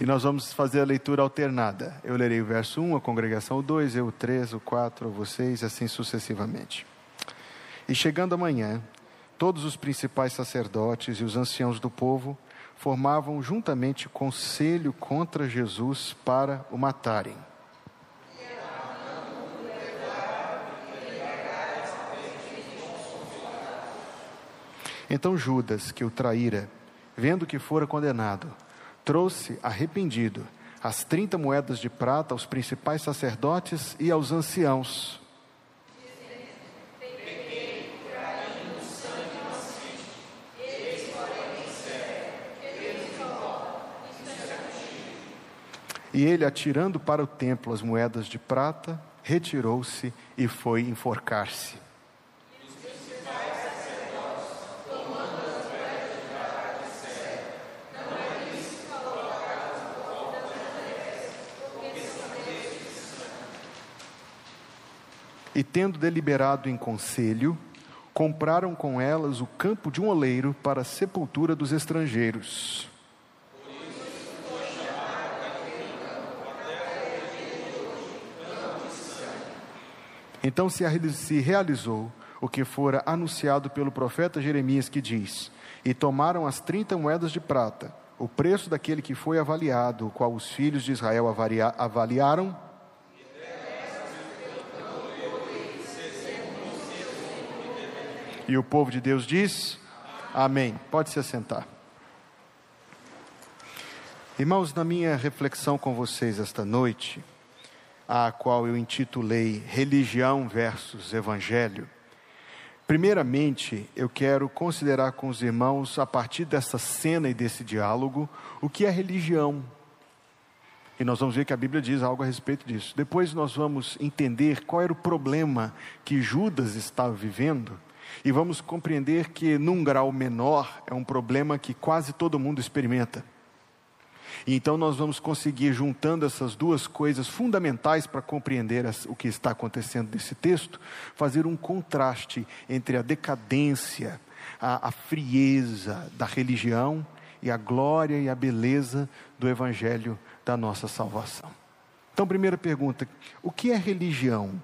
E nós vamos fazer a leitura alternada. Eu lerei o verso 1, a congregação o 2, eu o 3, o 4, vocês, assim sucessivamente. E chegando amanhã, todos os principais sacerdotes e os anciãos do povo formavam juntamente conselho contra Jesus para o matarem. Então Judas, que o traíra, vendo que fora condenado, trouxe arrependido as trinta moedas de prata aos principais sacerdotes e aos anciãos. E ele, atirando para o templo as moedas de prata, retirou-se e foi enforcar-se. E tendo deliberado em conselho, compraram com elas o campo de um oleiro para a sepultura dos estrangeiros. Então se realizou o que fora anunciado pelo profeta Jeremias, que diz: E tomaram as trinta moedas de prata, o preço daquele que foi avaliado, o qual os filhos de Israel avaliaram E o povo de Deus diz: Amém. Pode se assentar. Irmãos, na minha reflexão com vocês esta noite, a qual eu intitulei Religião versus Evangelho, primeiramente eu quero considerar com os irmãos, a partir dessa cena e desse diálogo, o que é religião. E nós vamos ver que a Bíblia diz algo a respeito disso. Depois nós vamos entender qual era o problema que Judas estava vivendo e vamos compreender que, num grau menor, é um problema que quase todo mundo experimenta. E então nós vamos conseguir, juntando essas duas coisas fundamentais para compreender o que está acontecendo nesse texto, fazer um contraste entre a decadência, a, a frieza da religião e a glória e a beleza do Evangelho da nossa salvação. Então, primeira pergunta: o que é religião?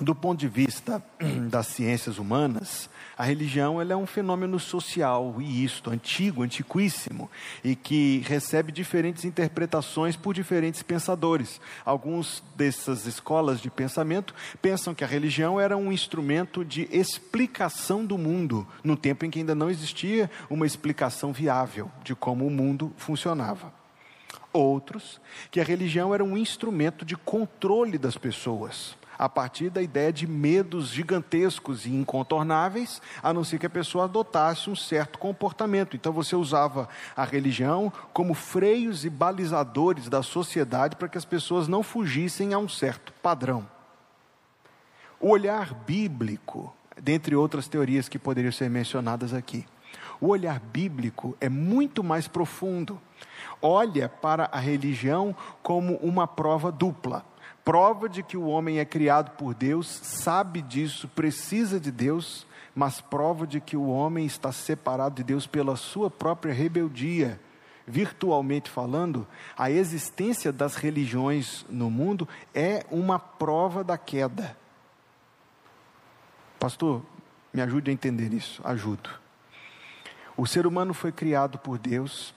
Do ponto de vista das ciências humanas, a religião é um fenômeno social e isto, antigo, antiquíssimo, e que recebe diferentes interpretações por diferentes pensadores. Alguns dessas escolas de pensamento pensam que a religião era um instrumento de explicação do mundo, no tempo em que ainda não existia uma explicação viável de como o mundo funcionava. Outros, que a religião era um instrumento de controle das pessoas a partir da ideia de medos gigantescos e incontornáveis, a não ser que a pessoa adotasse um certo comportamento. Então você usava a religião como freios e balizadores da sociedade para que as pessoas não fugissem a um certo padrão. O olhar bíblico, dentre outras teorias que poderiam ser mencionadas aqui, o olhar bíblico é muito mais profundo. Olha para a religião como uma prova dupla prova de que o homem é criado por Deus, sabe disso, precisa de Deus, mas prova de que o homem está separado de Deus pela sua própria rebeldia. Virtualmente falando, a existência das religiões no mundo é uma prova da queda. Pastor, me ajude a entender isso. Ajudo. O ser humano foi criado por Deus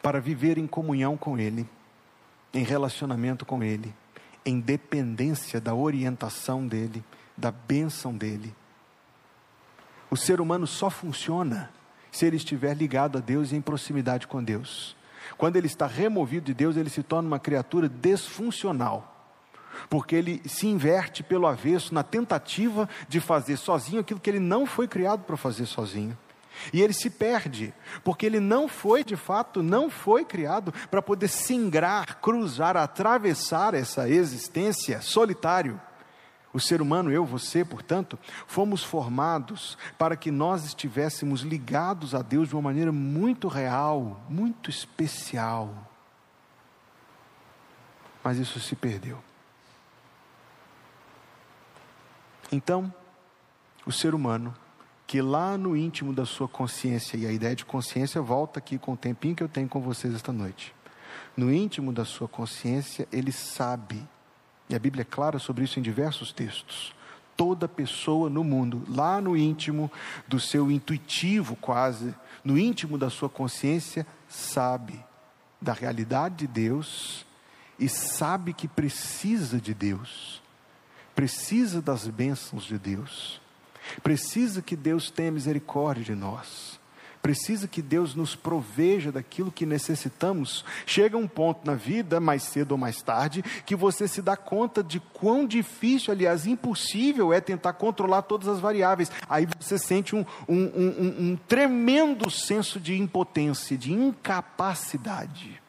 para viver em comunhão com Ele, em relacionamento com Ele em dependência da orientação dele, da bênção dele. O ser humano só funciona se ele estiver ligado a Deus e em proximidade com Deus. Quando ele está removido de Deus, ele se torna uma criatura desfuncional porque ele se inverte pelo avesso na tentativa de fazer sozinho aquilo que ele não foi criado para fazer sozinho. E ele se perde, porque ele não foi, de fato, não foi criado para poder singrar, cruzar, atravessar essa existência solitário. O ser humano, eu, você, portanto, fomos formados para que nós estivéssemos ligados a Deus de uma maneira muito real, muito especial. Mas isso se perdeu. Então, o ser humano que lá no íntimo da sua consciência, e a ideia de consciência volta aqui com o tempinho que eu tenho com vocês esta noite. No íntimo da sua consciência, ele sabe, e a Bíblia é clara sobre isso em diversos textos. Toda pessoa no mundo, lá no íntimo do seu intuitivo, quase, no íntimo da sua consciência, sabe da realidade de Deus e sabe que precisa de Deus, precisa das bênçãos de Deus, precisa que Deus tenha misericórdia de nós, precisa que Deus nos proveja daquilo que necessitamos. Chega um ponto na vida, mais cedo ou mais tarde, que você se dá conta de quão difícil, aliás, impossível é tentar controlar todas as variáveis. Aí você sente um, um, um, um tremendo senso de impotência, de incapacidade.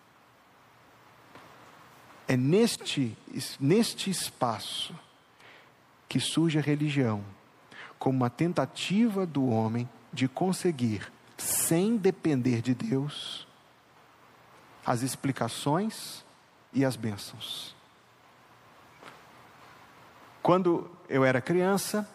É neste, neste espaço que surge a religião, como uma tentativa do homem de conseguir, sem depender de Deus, as explicações e as bênçãos. Quando eu era criança,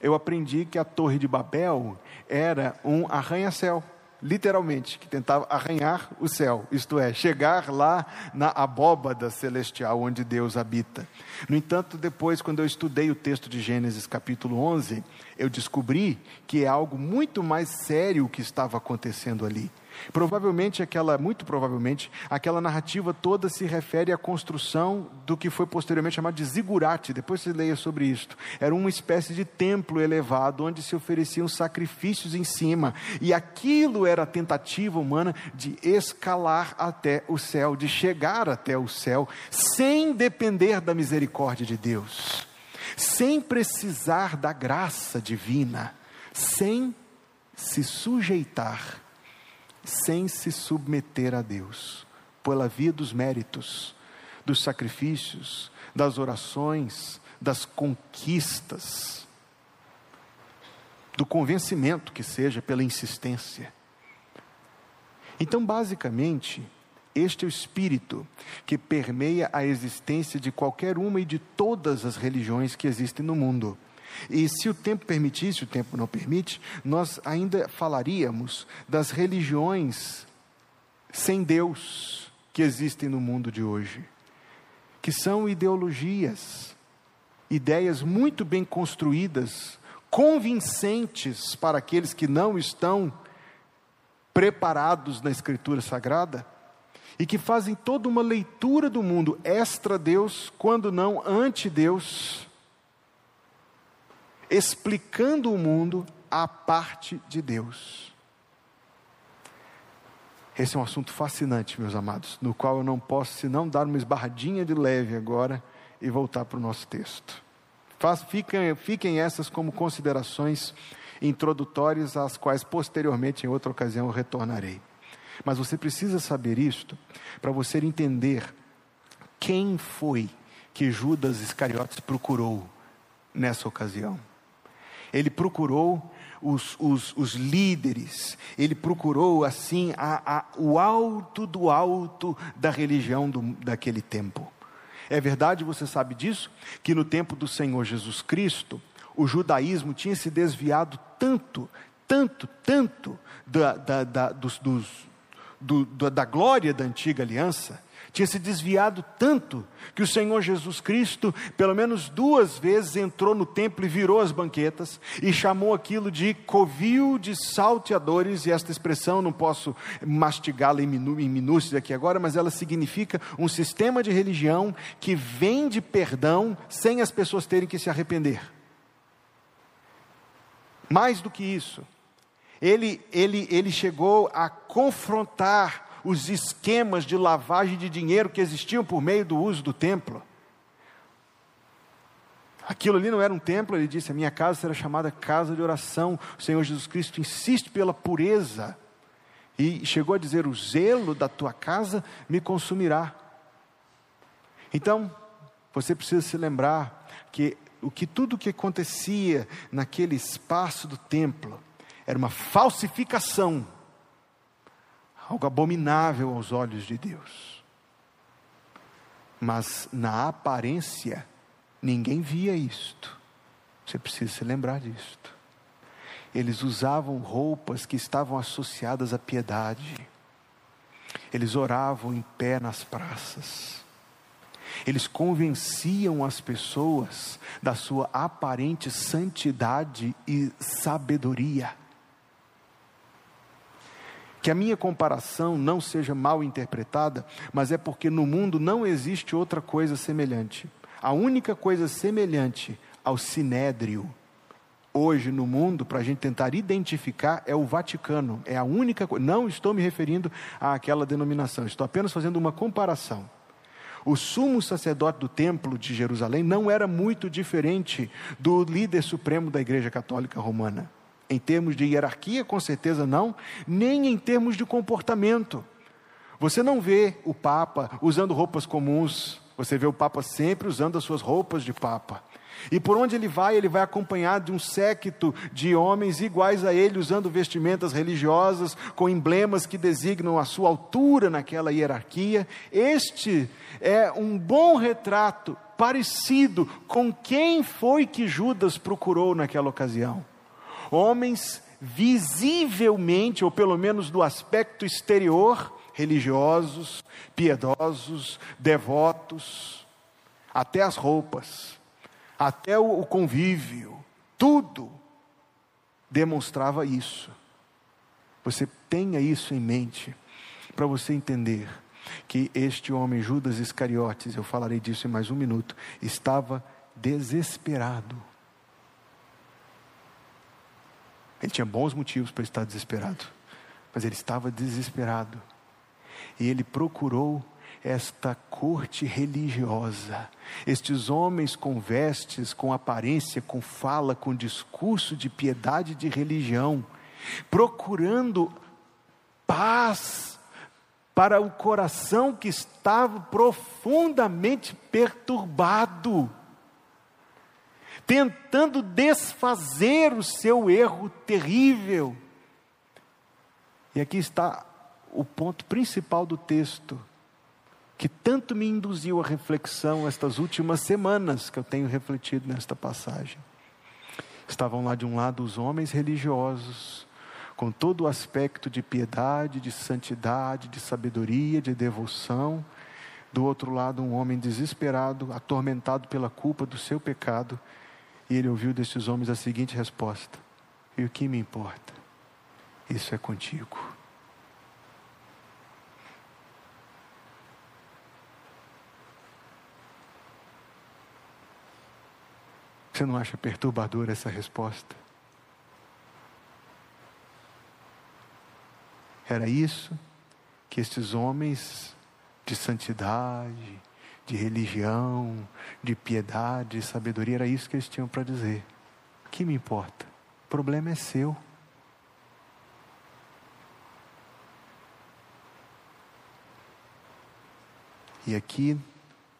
eu aprendi que a Torre de Babel era um arranha-céu literalmente, que tentava arranhar o céu, isto é, chegar lá na abóbada celestial onde Deus habita. No entanto, depois, quando eu estudei o texto de Gênesis capítulo 11, eu descobri que é algo muito mais sério que estava acontecendo ali. Provavelmente aquela, muito provavelmente, aquela narrativa toda se refere à construção do que foi posteriormente chamado de zigurate, depois você leia sobre isto. Era uma espécie de templo elevado onde se ofereciam sacrifícios em cima, e aquilo era a tentativa humana de escalar até o céu, de chegar até o céu, sem depender da misericórdia de Deus, sem precisar da graça divina, sem se sujeitar sem se submeter a Deus, pela via dos méritos, dos sacrifícios, das orações, das conquistas, do convencimento que seja pela insistência. Então, basicamente, este é o espírito que permeia a existência de qualquer uma e de todas as religiões que existem no mundo. E se o tempo permitisse, o tempo não permite, nós ainda falaríamos das religiões sem Deus que existem no mundo de hoje, que são ideologias, ideias muito bem construídas, convincentes para aqueles que não estão preparados na Escritura Sagrada e que fazem toda uma leitura do mundo extra Deus, quando não ante Deus explicando o mundo à parte de Deus. Esse é um assunto fascinante, meus amados, no qual eu não posso senão dar uma esbarradinha de leve agora e voltar para o nosso texto. Faz, fiquem, fiquem essas como considerações introdutórias, às quais posteriormente, em outra ocasião, eu retornarei. Mas você precisa saber isto para você entender quem foi que Judas Iscariotes procurou nessa ocasião ele procurou os, os, os líderes, ele procurou assim a, a, o alto do alto da religião do, daquele tempo. É verdade, você sabe disso, que no tempo do Senhor Jesus Cristo, o judaísmo tinha se desviado tanto, tanto, tanto da, da, da, dos, dos, do, da glória da antiga aliança, tinha se desviado tanto que o Senhor Jesus Cristo, pelo menos duas vezes, entrou no templo e virou as banquetas e chamou aquilo de covil de salteadores, e esta expressão não posso mastigá-la em, em minúcias aqui agora, mas ela significa um sistema de religião que vende perdão sem as pessoas terem que se arrepender. Mais do que isso, ele, ele, ele chegou a confrontar os esquemas de lavagem de dinheiro que existiam por meio do uso do templo. Aquilo ali não era um templo, ele disse: A minha casa será chamada casa de oração. O Senhor Jesus Cristo insiste pela pureza. E chegou a dizer: O zelo da tua casa me consumirá. Então, você precisa se lembrar que o que tudo que acontecia naquele espaço do templo era uma falsificação algo abominável aos olhos de Deus. Mas na aparência, ninguém via isto. Você precisa se lembrar disto. eles usavam roupas que estavam associadas à piedade. Eles oravam em pé nas praças. Eles convenciam as pessoas da sua aparente santidade e sabedoria. Que a minha comparação não seja mal interpretada, mas é porque no mundo não existe outra coisa semelhante. A única coisa semelhante ao sinédrio hoje no mundo, para a gente tentar identificar, é o Vaticano. É a única. Não estou me referindo àquela denominação, estou apenas fazendo uma comparação. O sumo sacerdote do templo de Jerusalém não era muito diferente do líder supremo da Igreja Católica Romana. Em termos de hierarquia, com certeza não, nem em termos de comportamento. Você não vê o Papa usando roupas comuns, você vê o Papa sempre usando as suas roupas de Papa. E por onde ele vai, ele vai acompanhado de um séquito de homens iguais a ele, usando vestimentas religiosas, com emblemas que designam a sua altura naquela hierarquia. Este é um bom retrato, parecido com quem foi que Judas procurou naquela ocasião. Homens visivelmente, ou pelo menos do aspecto exterior, religiosos, piedosos, devotos, até as roupas até o convívio, tudo demonstrava isso. Você tenha isso em mente, para você entender que este homem, Judas Iscariotes, eu falarei disso em mais um minuto, estava desesperado. Ele tinha bons motivos para estar desesperado, mas ele estava desesperado. E ele procurou esta corte religiosa, estes homens com vestes, com aparência, com fala, com discurso de piedade de religião, procurando paz para o coração que estava profundamente perturbado, tentando desfazer o seu erro terrível. E aqui está o ponto principal do texto que tanto me induziu à reflexão estas últimas semanas que eu tenho refletido nesta passagem. Estavam lá de um lado os homens religiosos, com todo o aspecto de piedade, de santidade, de sabedoria, de devoção. Do outro lado, um homem desesperado, atormentado pela culpa do seu pecado. E ele ouviu desses homens a seguinte resposta: E o que me importa? Isso é contigo. Você não acha perturbadora essa resposta? Era isso que estes homens de santidade, de religião, de piedade, de sabedoria, era isso que eles tinham para dizer. O que me importa? O problema é seu. E aqui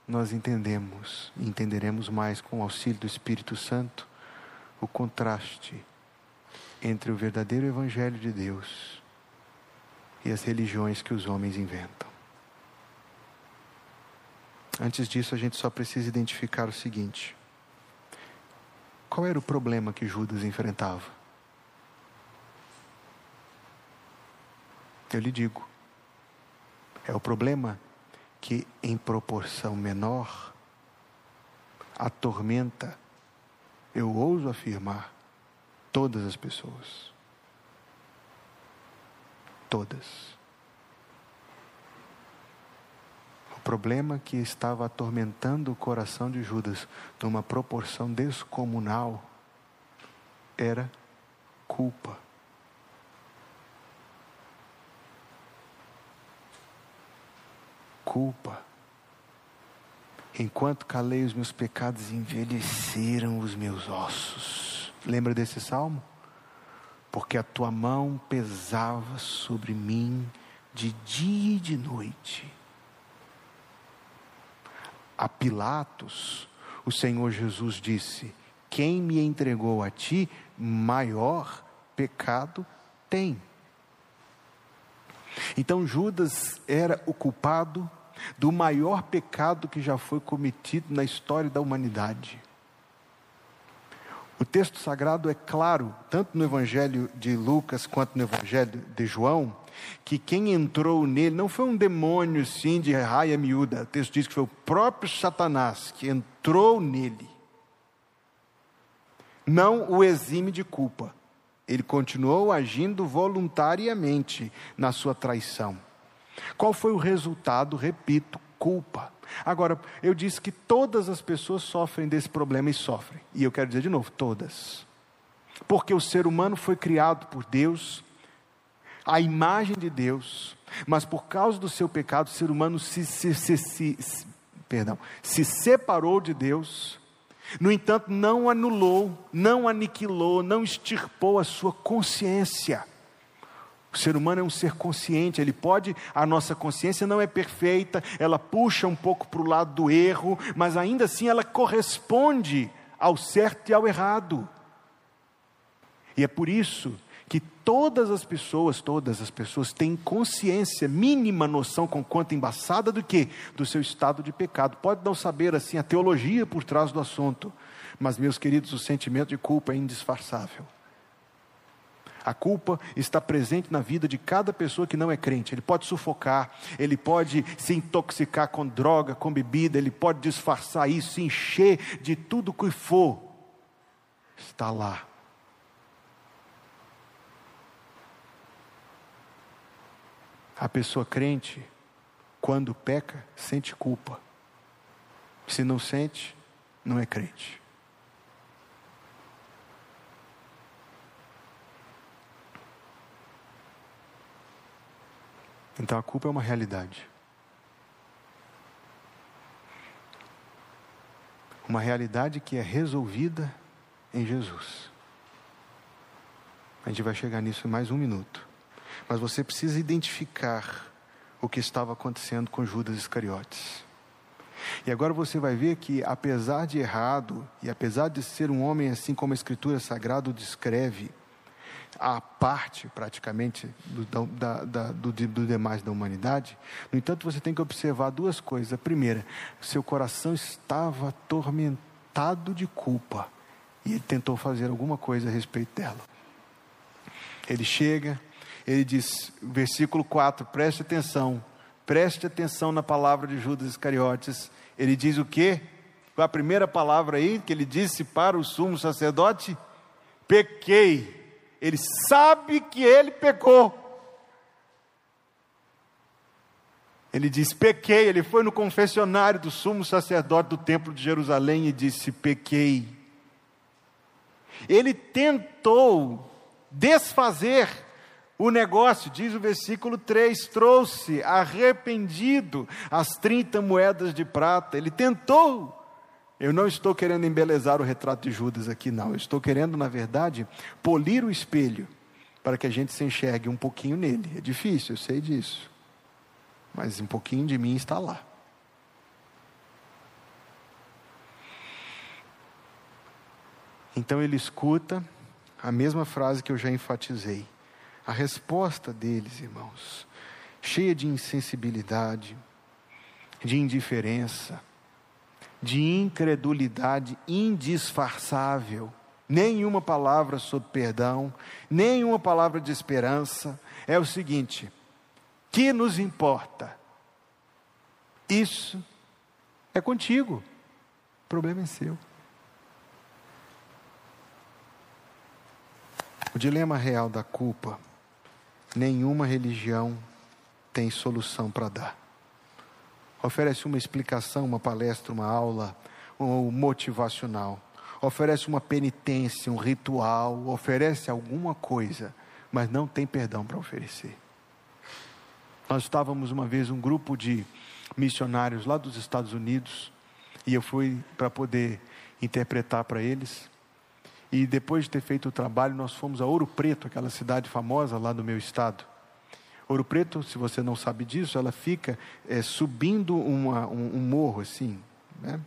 nós entendemos entenderemos mais com o auxílio do Espírito Santo o contraste entre o verdadeiro Evangelho de Deus e as religiões que os homens inventam. Antes disso, a gente só precisa identificar o seguinte: qual era o problema que Judas enfrentava? Eu lhe digo, é o problema que, em proporção menor, atormenta, eu ouso afirmar, todas as pessoas. Todas. O problema que estava atormentando o coração de Judas numa proporção descomunal era culpa. culpa. Enquanto calei os meus pecados, envelheceram os meus ossos. Lembra desse salmo? Porque a tua mão pesava sobre mim de dia e de noite. A Pilatos, o Senhor Jesus disse: Quem me entregou a ti, maior pecado tem. Então Judas era o culpado do maior pecado que já foi cometido na história da humanidade. O texto sagrado é claro, tanto no Evangelho de Lucas quanto no Evangelho de João, que quem entrou nele não foi um demônio, sim, de raia miúda. O texto diz que foi o próprio Satanás que entrou nele. Não o exime de culpa. Ele continuou agindo voluntariamente na sua traição. Qual foi o resultado? Repito, culpa. Agora, eu disse que todas as pessoas sofrem desse problema e sofrem. E eu quero dizer de novo, todas. Porque o ser humano foi criado por Deus, a imagem de Deus, mas por causa do seu pecado, o ser humano se, se, se, se perdão, se separou de Deus. No entanto, não anulou, não aniquilou, não extirpou a sua consciência. O ser humano é um ser consciente, ele pode, a nossa consciência não é perfeita, ela puxa um pouco para o lado do erro, mas ainda assim ela corresponde ao certo e ao errado. E é por isso que todas as pessoas, todas as pessoas têm consciência, mínima noção com quanto embaçada do que? Do seu estado de pecado. Pode não saber assim a teologia por trás do assunto, mas meus queridos, o sentimento de culpa é indisfarçável. A culpa está presente na vida de cada pessoa que não é crente. Ele pode sufocar, ele pode se intoxicar com droga, com bebida, ele pode disfarçar isso, encher de tudo que for. Está lá. A pessoa crente, quando peca, sente culpa. Se não sente, não é crente. Então a culpa é uma realidade. Uma realidade que é resolvida em Jesus. A gente vai chegar nisso em mais um minuto. Mas você precisa identificar o que estava acontecendo com Judas Iscariotes. E agora você vai ver que, apesar de errado, e apesar de ser um homem assim como a Escritura Sagrada o descreve, à parte praticamente do, da, da, do, do demais da humanidade. No entanto, você tem que observar duas coisas. A primeira, seu coração estava atormentado de culpa e ele tentou fazer alguma coisa a respeito dela. Ele chega, ele diz, versículo 4, preste atenção, preste atenção na palavra de Judas Iscariotes. Ele diz o quê? A primeira palavra aí que ele disse para o sumo sacerdote? Pequei ele sabe que ele pecou. Ele diz: pequei. Ele foi no confessionário do sumo sacerdote do templo de Jerusalém e disse: pequei. Ele tentou desfazer o negócio, diz o versículo 3, trouxe arrependido as 30 moedas de prata. Ele tentou eu não estou querendo embelezar o retrato de Judas aqui, não. Eu estou querendo, na verdade, polir o espelho para que a gente se enxergue um pouquinho nele. É difícil, eu sei disso. Mas um pouquinho de mim está lá. Então ele escuta a mesma frase que eu já enfatizei. A resposta deles, irmãos, cheia de insensibilidade, de indiferença, de incredulidade indisfarçável, nenhuma palavra sobre perdão, nenhuma palavra de esperança. É o seguinte: que nos importa? Isso é contigo, o problema é seu. O dilema real da culpa, nenhuma religião tem solução para dar oferece uma explicação, uma palestra, uma aula um motivacional, oferece uma penitência, um ritual, oferece alguma coisa, mas não tem perdão para oferecer. Nós estávamos uma vez um grupo de missionários lá dos Estados Unidos e eu fui para poder interpretar para eles. E depois de ter feito o trabalho, nós fomos a Ouro Preto, aquela cidade famosa lá do meu estado. Ouro Preto, se você não sabe disso, ela fica é, subindo uma, um, um, morro assim. Né?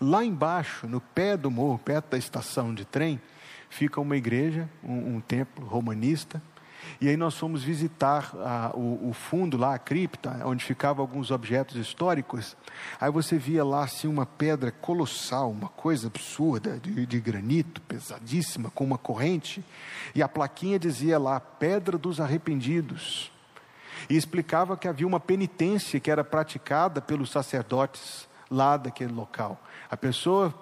Lá embaixo, no pé do morro, perto da estação de trem, fica uma igreja, um, um templo romanista. E aí nós fomos visitar a, o, o, fundo lá, a cripta, onde ficavam alguns objetos históricos. Aí você via lá assim uma pedra colossal, uma coisa absurda, de, de granito, pesadíssima, com uma corrente. E a plaquinha dizia lá, Pedra dos Arrependidos. E explicava que havia uma penitência que era praticada pelos sacerdotes lá daquele local. A pessoa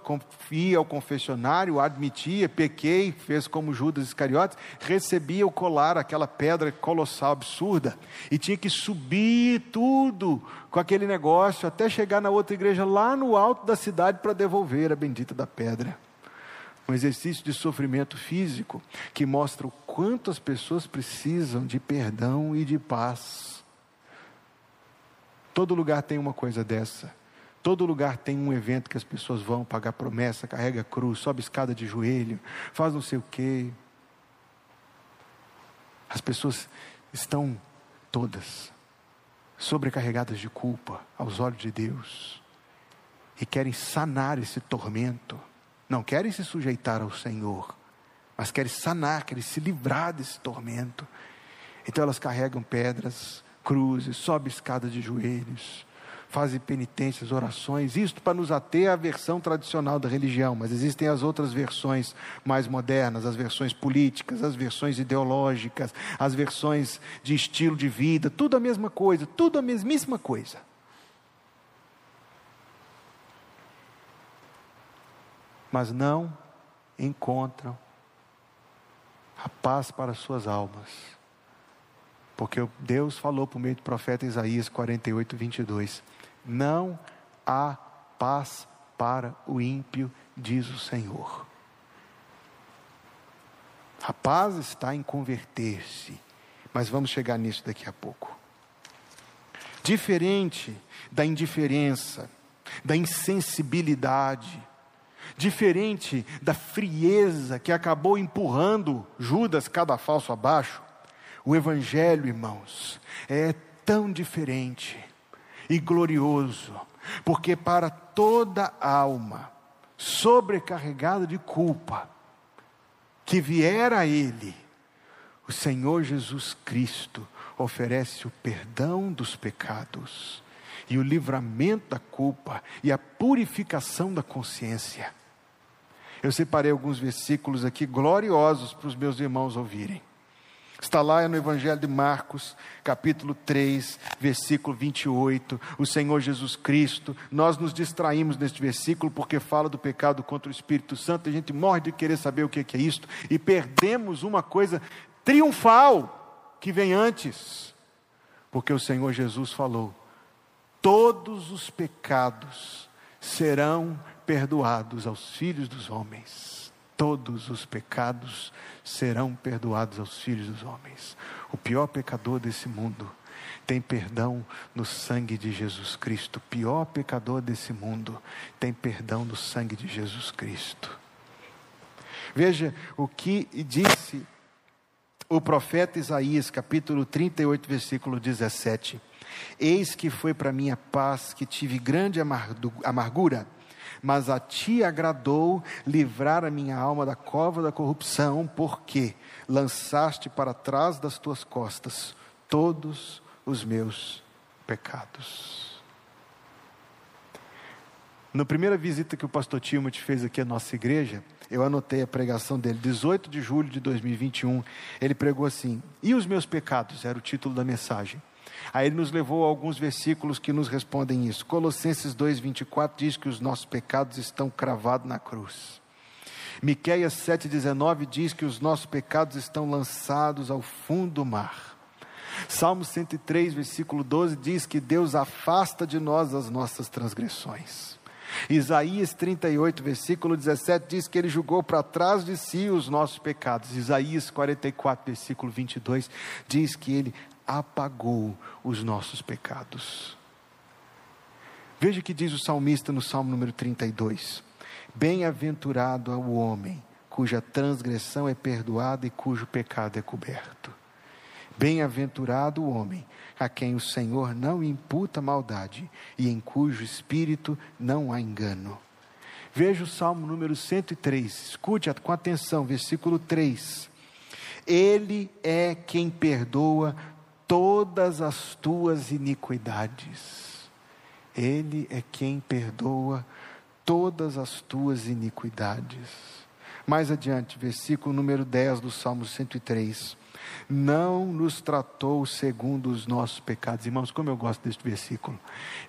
ia ao confessionário, admitia, pequei, fez como Judas Iscariotes, recebia o colar, aquela pedra colossal, absurda, e tinha que subir tudo com aquele negócio até chegar na outra igreja lá no alto da cidade para devolver a bendita da pedra. Um exercício de sofrimento físico que mostra o quanto as pessoas precisam de perdão e de paz. Todo lugar tem uma coisa dessa. Todo lugar tem um evento que as pessoas vão pagar promessa, carrega cruz, sobe escada de joelho, faz não sei o quê. As pessoas estão todas sobrecarregadas de culpa aos olhos de Deus e querem sanar esse tormento. Não querem se sujeitar ao Senhor, mas querem sanar, querem se livrar desse tormento. Então elas carregam pedras, cruzes, sobe escada de joelhos fazem penitências, orações, isto para nos ater à versão tradicional da religião, mas existem as outras versões mais modernas, as versões políticas, as versões ideológicas, as versões de estilo de vida, tudo a mesma coisa, tudo a mesmíssima coisa. Mas não encontram a paz para suas almas. Porque Deus falou por meio do profeta Isaías 48, 22: não há paz para o ímpio, diz o Senhor. A paz está em converter-se, mas vamos chegar nisso daqui a pouco. Diferente da indiferença, da insensibilidade, diferente da frieza que acabou empurrando Judas cada falso abaixo, o Evangelho, irmãos, é tão diferente e glorioso, porque para toda alma sobrecarregada de culpa que vier a Ele, o Senhor Jesus Cristo oferece o perdão dos pecados e o livramento da culpa e a purificação da consciência. Eu separei alguns versículos aqui gloriosos para os meus irmãos ouvirem. Está lá no Evangelho de Marcos, capítulo 3, versículo 28. O Senhor Jesus Cristo, nós nos distraímos neste versículo porque fala do pecado contra o Espírito Santo. A gente morre de querer saber o que é isto e perdemos uma coisa triunfal que vem antes. Porque o Senhor Jesus falou: todos os pecados serão perdoados aos filhos dos homens todos os pecados serão perdoados aos filhos dos homens. O pior pecador desse mundo tem perdão no sangue de Jesus Cristo. O pior pecador desse mundo tem perdão no sangue de Jesus Cristo. Veja o que disse o profeta Isaías, capítulo 38, versículo 17: Eis que foi para minha paz que tive grande amargura mas a ti agradou livrar a minha alma da cova da corrupção, porque lançaste para trás das tuas costas todos os meus pecados. Na primeira visita que o pastor Timothy fez aqui à nossa igreja, eu anotei a pregação dele, 18 de julho de 2021. Ele pregou assim: E os meus pecados? Era o título da mensagem. Aí ele nos levou a alguns versículos que nos respondem isso. Colossenses 2:24 diz que os nossos pecados estão cravados na cruz. Miqueias 7:19 diz que os nossos pecados estão lançados ao fundo do mar. Salmo 103, versículo 12 diz que Deus afasta de nós as nossas transgressões. Isaías 38, versículo 17 diz que ele julgou para trás de si os nossos pecados. Isaías 44, versículo 22 diz que ele apagou os nossos pecados. Veja o que diz o salmista no Salmo número 32. Bem-aventurado é o homem cuja transgressão é perdoada e cujo pecado é coberto. Bem-aventurado o homem a quem o Senhor não imputa maldade e em cujo espírito não há engano. Veja o Salmo número 103, escute com atenção, versículo 3. Ele é quem perdoa todas as tuas iniquidades. Ele é quem perdoa todas as tuas iniquidades. Mais adiante, versículo número 10 do Salmo 103 não nos tratou segundo os nossos pecados. Irmãos, como eu gosto deste versículo.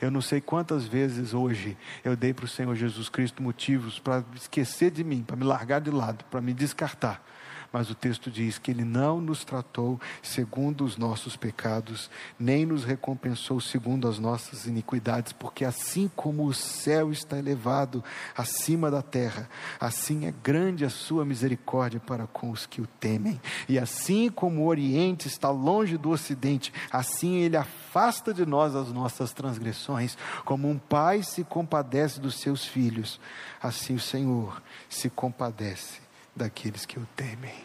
Eu não sei quantas vezes hoje eu dei para o Senhor Jesus Cristo motivos para esquecer de mim, para me largar de lado, para me descartar mas o texto diz que ele não nos tratou segundo os nossos pecados, nem nos recompensou segundo as nossas iniquidades, porque assim como o céu está elevado acima da terra, assim é grande a sua misericórdia para com os que o temem. E assim como o Oriente está longe do Ocidente, assim ele afasta de nós as nossas transgressões, como um pai se compadece dos seus filhos, assim o Senhor se compadece daqueles que o temem.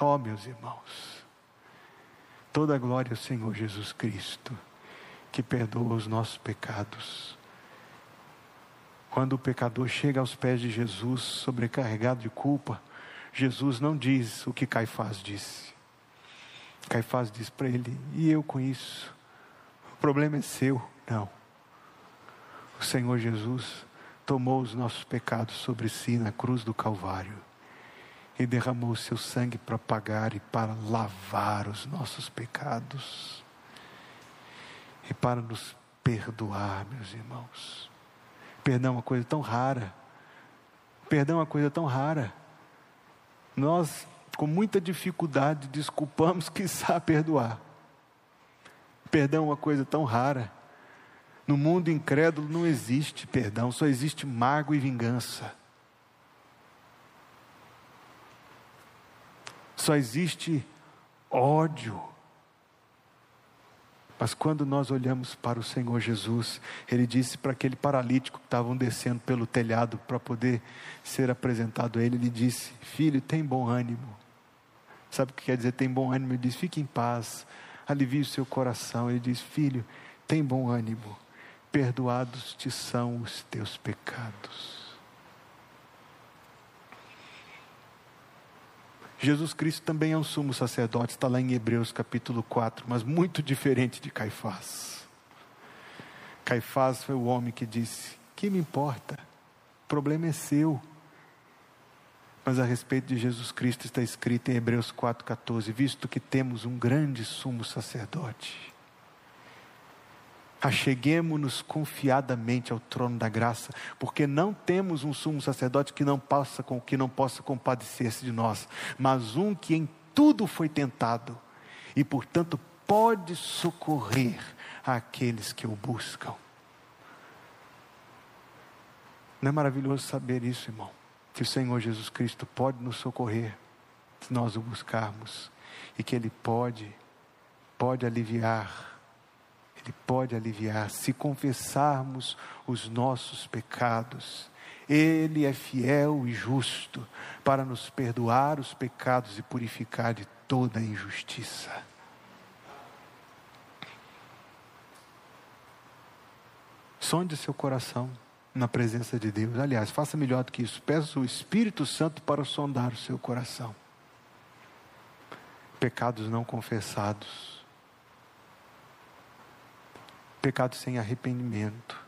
Oh, meus irmãos, toda a glória ao Senhor Jesus Cristo, que perdoa os nossos pecados. Quando o pecador chega aos pés de Jesus, sobrecarregado de culpa, Jesus não diz o que Caifás disse. Caifás diz para ele: E eu com isso? O problema é seu. Não. O Senhor Jesus tomou os nossos pecados sobre si na cruz do Calvário e derramou o seu sangue para pagar e para lavar os nossos pecados e para nos perdoar, meus irmãos. Perdão é uma coisa tão rara. Perdão é uma coisa tão rara. Nós, com muita dificuldade, desculpamos sabe perdoar. Perdão é uma coisa tão rara. No mundo incrédulo não existe perdão, só existe mágoa e vingança. Só existe ódio. Mas quando nós olhamos para o Senhor Jesus, Ele disse para aquele paralítico que estavam descendo pelo telhado para poder ser apresentado a Ele, Ele disse: Filho, tem bom ânimo. Sabe o que quer dizer tem bom ânimo? Ele diz: Fique em paz, alivie o seu coração. Ele diz: Filho, tem bom ânimo perdoados te são os teus pecados. Jesus Cristo também é um sumo sacerdote, está lá em Hebreus capítulo 4, mas muito diferente de Caifás. Caifás foi o homem que disse: Que me importa? O problema é seu. Mas a respeito de Jesus Cristo está escrito em Hebreus 4,14: Visto que temos um grande sumo sacerdote Acheguemos-nos confiadamente ao trono da graça, porque não temos um sumo sacerdote que não possa, que não possa compadecer-se de nós, mas um que em tudo foi tentado e, portanto, pode socorrer aqueles que o buscam. Não é maravilhoso saber isso, irmão? Que o Senhor Jesus Cristo pode nos socorrer se nós o buscarmos e que Ele pode, pode aliviar ele pode aliviar se confessarmos os nossos pecados. Ele é fiel e justo para nos perdoar os pecados e purificar de toda a injustiça. Sonde seu coração na presença de Deus. Aliás, faça melhor do que isso. Peça o Espírito Santo para sondar o seu coração. Pecados não confessados pecados sem arrependimento.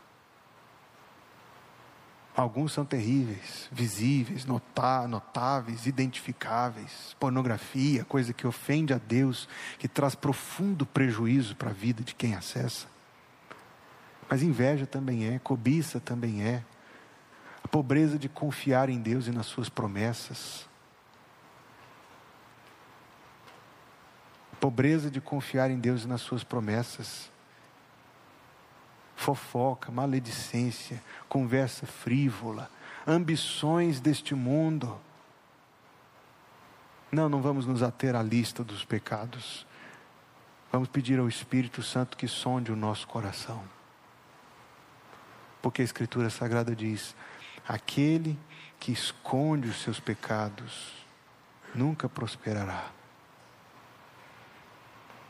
Alguns são terríveis, visíveis, notáveis, identificáveis. Pornografia, coisa que ofende a Deus, que traz profundo prejuízo para a vida de quem acessa. Mas inveja também é, cobiça também é. A pobreza de confiar em Deus e nas suas promessas. A pobreza de confiar em Deus e nas suas promessas fofoca, maledicência, conversa frívola, ambições deste mundo. Não, não vamos nos ater à lista dos pecados. Vamos pedir ao Espírito Santo que sonde o nosso coração. Porque a Escritura Sagrada diz: aquele que esconde os seus pecados nunca prosperará.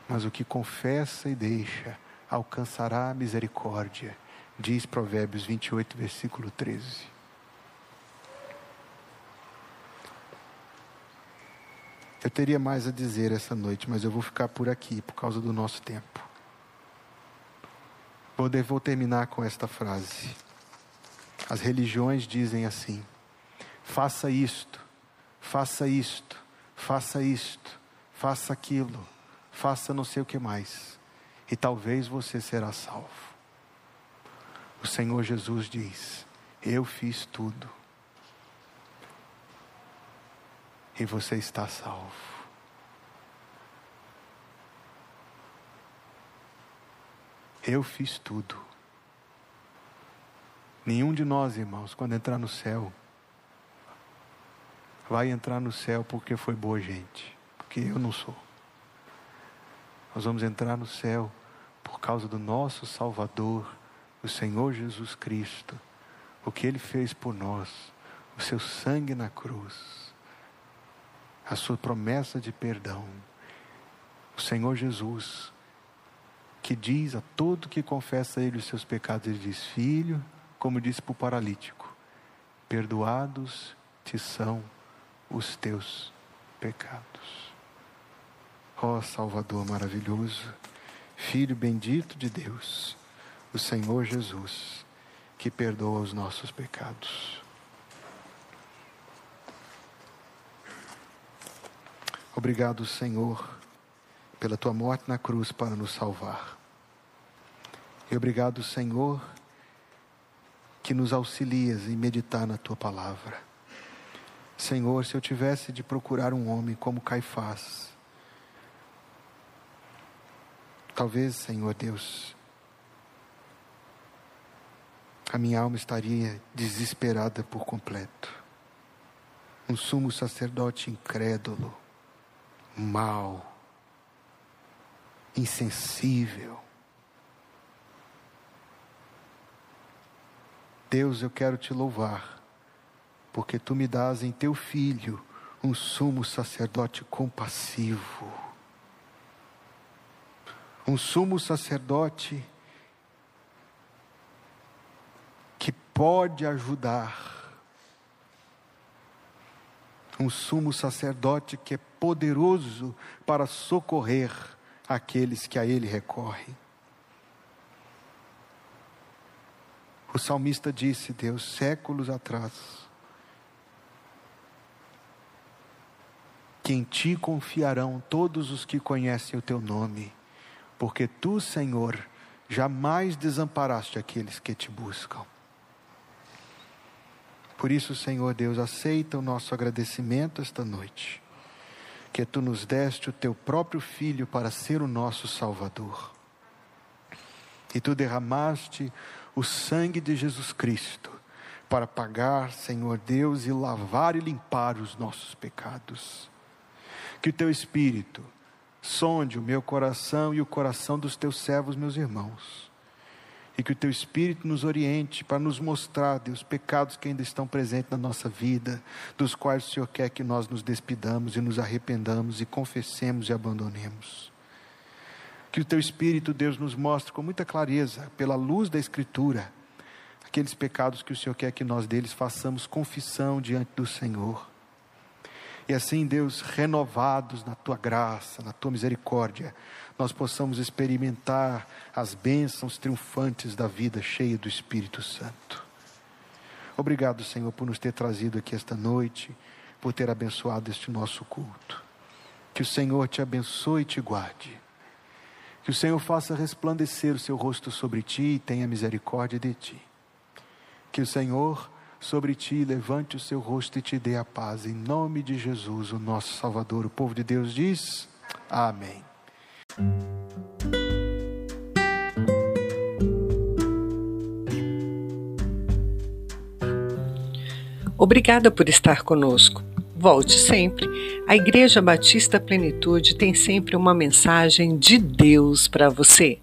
Mas o que confessa e deixa alcançará a misericórdia, diz Provérbios 28, versículo 13. Eu teria mais a dizer essa noite, mas eu vou ficar por aqui por causa do nosso tempo. Vou, vou terminar com esta frase. As religiões dizem assim: faça isto, faça isto, faça isto, faça aquilo, faça não sei o que mais, e talvez você será salvo. O Senhor Jesus diz: Eu fiz tudo, e você está salvo. Eu fiz tudo. Nenhum de nós, irmãos, quando entrar no céu, vai entrar no céu porque foi boa gente, porque eu não sou. Nós vamos entrar no céu por causa do nosso Salvador, o Senhor Jesus Cristo, o que Ele fez por nós, o seu sangue na cruz, a sua promessa de perdão. O Senhor Jesus, que diz a todo que confessa a Ele os seus pecados, Ele diz: Filho, como disse para o paralítico: Perdoados te são os teus pecados. Ó oh, Salvador maravilhoso, Filho bendito de Deus, o Senhor Jesus, que perdoa os nossos pecados. Obrigado, Senhor, pela tua morte na cruz para nos salvar. E obrigado, Senhor, que nos auxilias em meditar na tua palavra. Senhor, se eu tivesse de procurar um homem como Caifás, talvez, Senhor Deus, a minha alma estaria desesperada por completo. Um sumo sacerdote incrédulo, mau, insensível, Deus, eu quero te louvar, porque tu me dás em teu filho um sumo sacerdote compassivo, um sumo sacerdote que pode ajudar, um sumo sacerdote que é poderoso para socorrer aqueles que a ele recorrem. O salmista disse, Deus, séculos atrás, que em ti confiarão todos os que conhecem o teu nome, porque tu, Senhor, jamais desamparaste aqueles que te buscam. Por isso, Senhor Deus, aceita o nosso agradecimento esta noite, que tu nos deste o teu próprio filho para ser o nosso Salvador. E tu derramaste o sangue de Jesus Cristo para pagar, Senhor Deus, e lavar e limpar os nossos pecados. Que o teu Espírito sonde o meu coração e o coração dos teus servos, meus irmãos. E que o teu Espírito nos oriente para nos mostrar, Deus, pecados que ainda estão presentes na nossa vida, dos quais o Senhor quer que nós nos despidamos e nos arrependamos e confessemos e abandonemos. Que o teu Espírito, Deus, nos mostre com muita clareza, pela luz da Escritura, aqueles pecados que o Senhor quer que nós deles façamos confissão diante do Senhor. E assim, Deus, renovados na tua graça, na tua misericórdia, nós possamos experimentar as bênçãos triunfantes da vida cheia do Espírito Santo. Obrigado, Senhor, por nos ter trazido aqui esta noite, por ter abençoado este nosso culto. Que o Senhor te abençoe e te guarde. Que o Senhor faça resplandecer o seu rosto sobre ti e tenha misericórdia de ti. Que o Senhor sobre ti levante o seu rosto e te dê a paz. Em nome de Jesus, o nosso Salvador. O povo de Deus diz: Amém. Obrigada por estar conosco. Volte sempre. A Igreja Batista Plenitude tem sempre uma mensagem de Deus para você.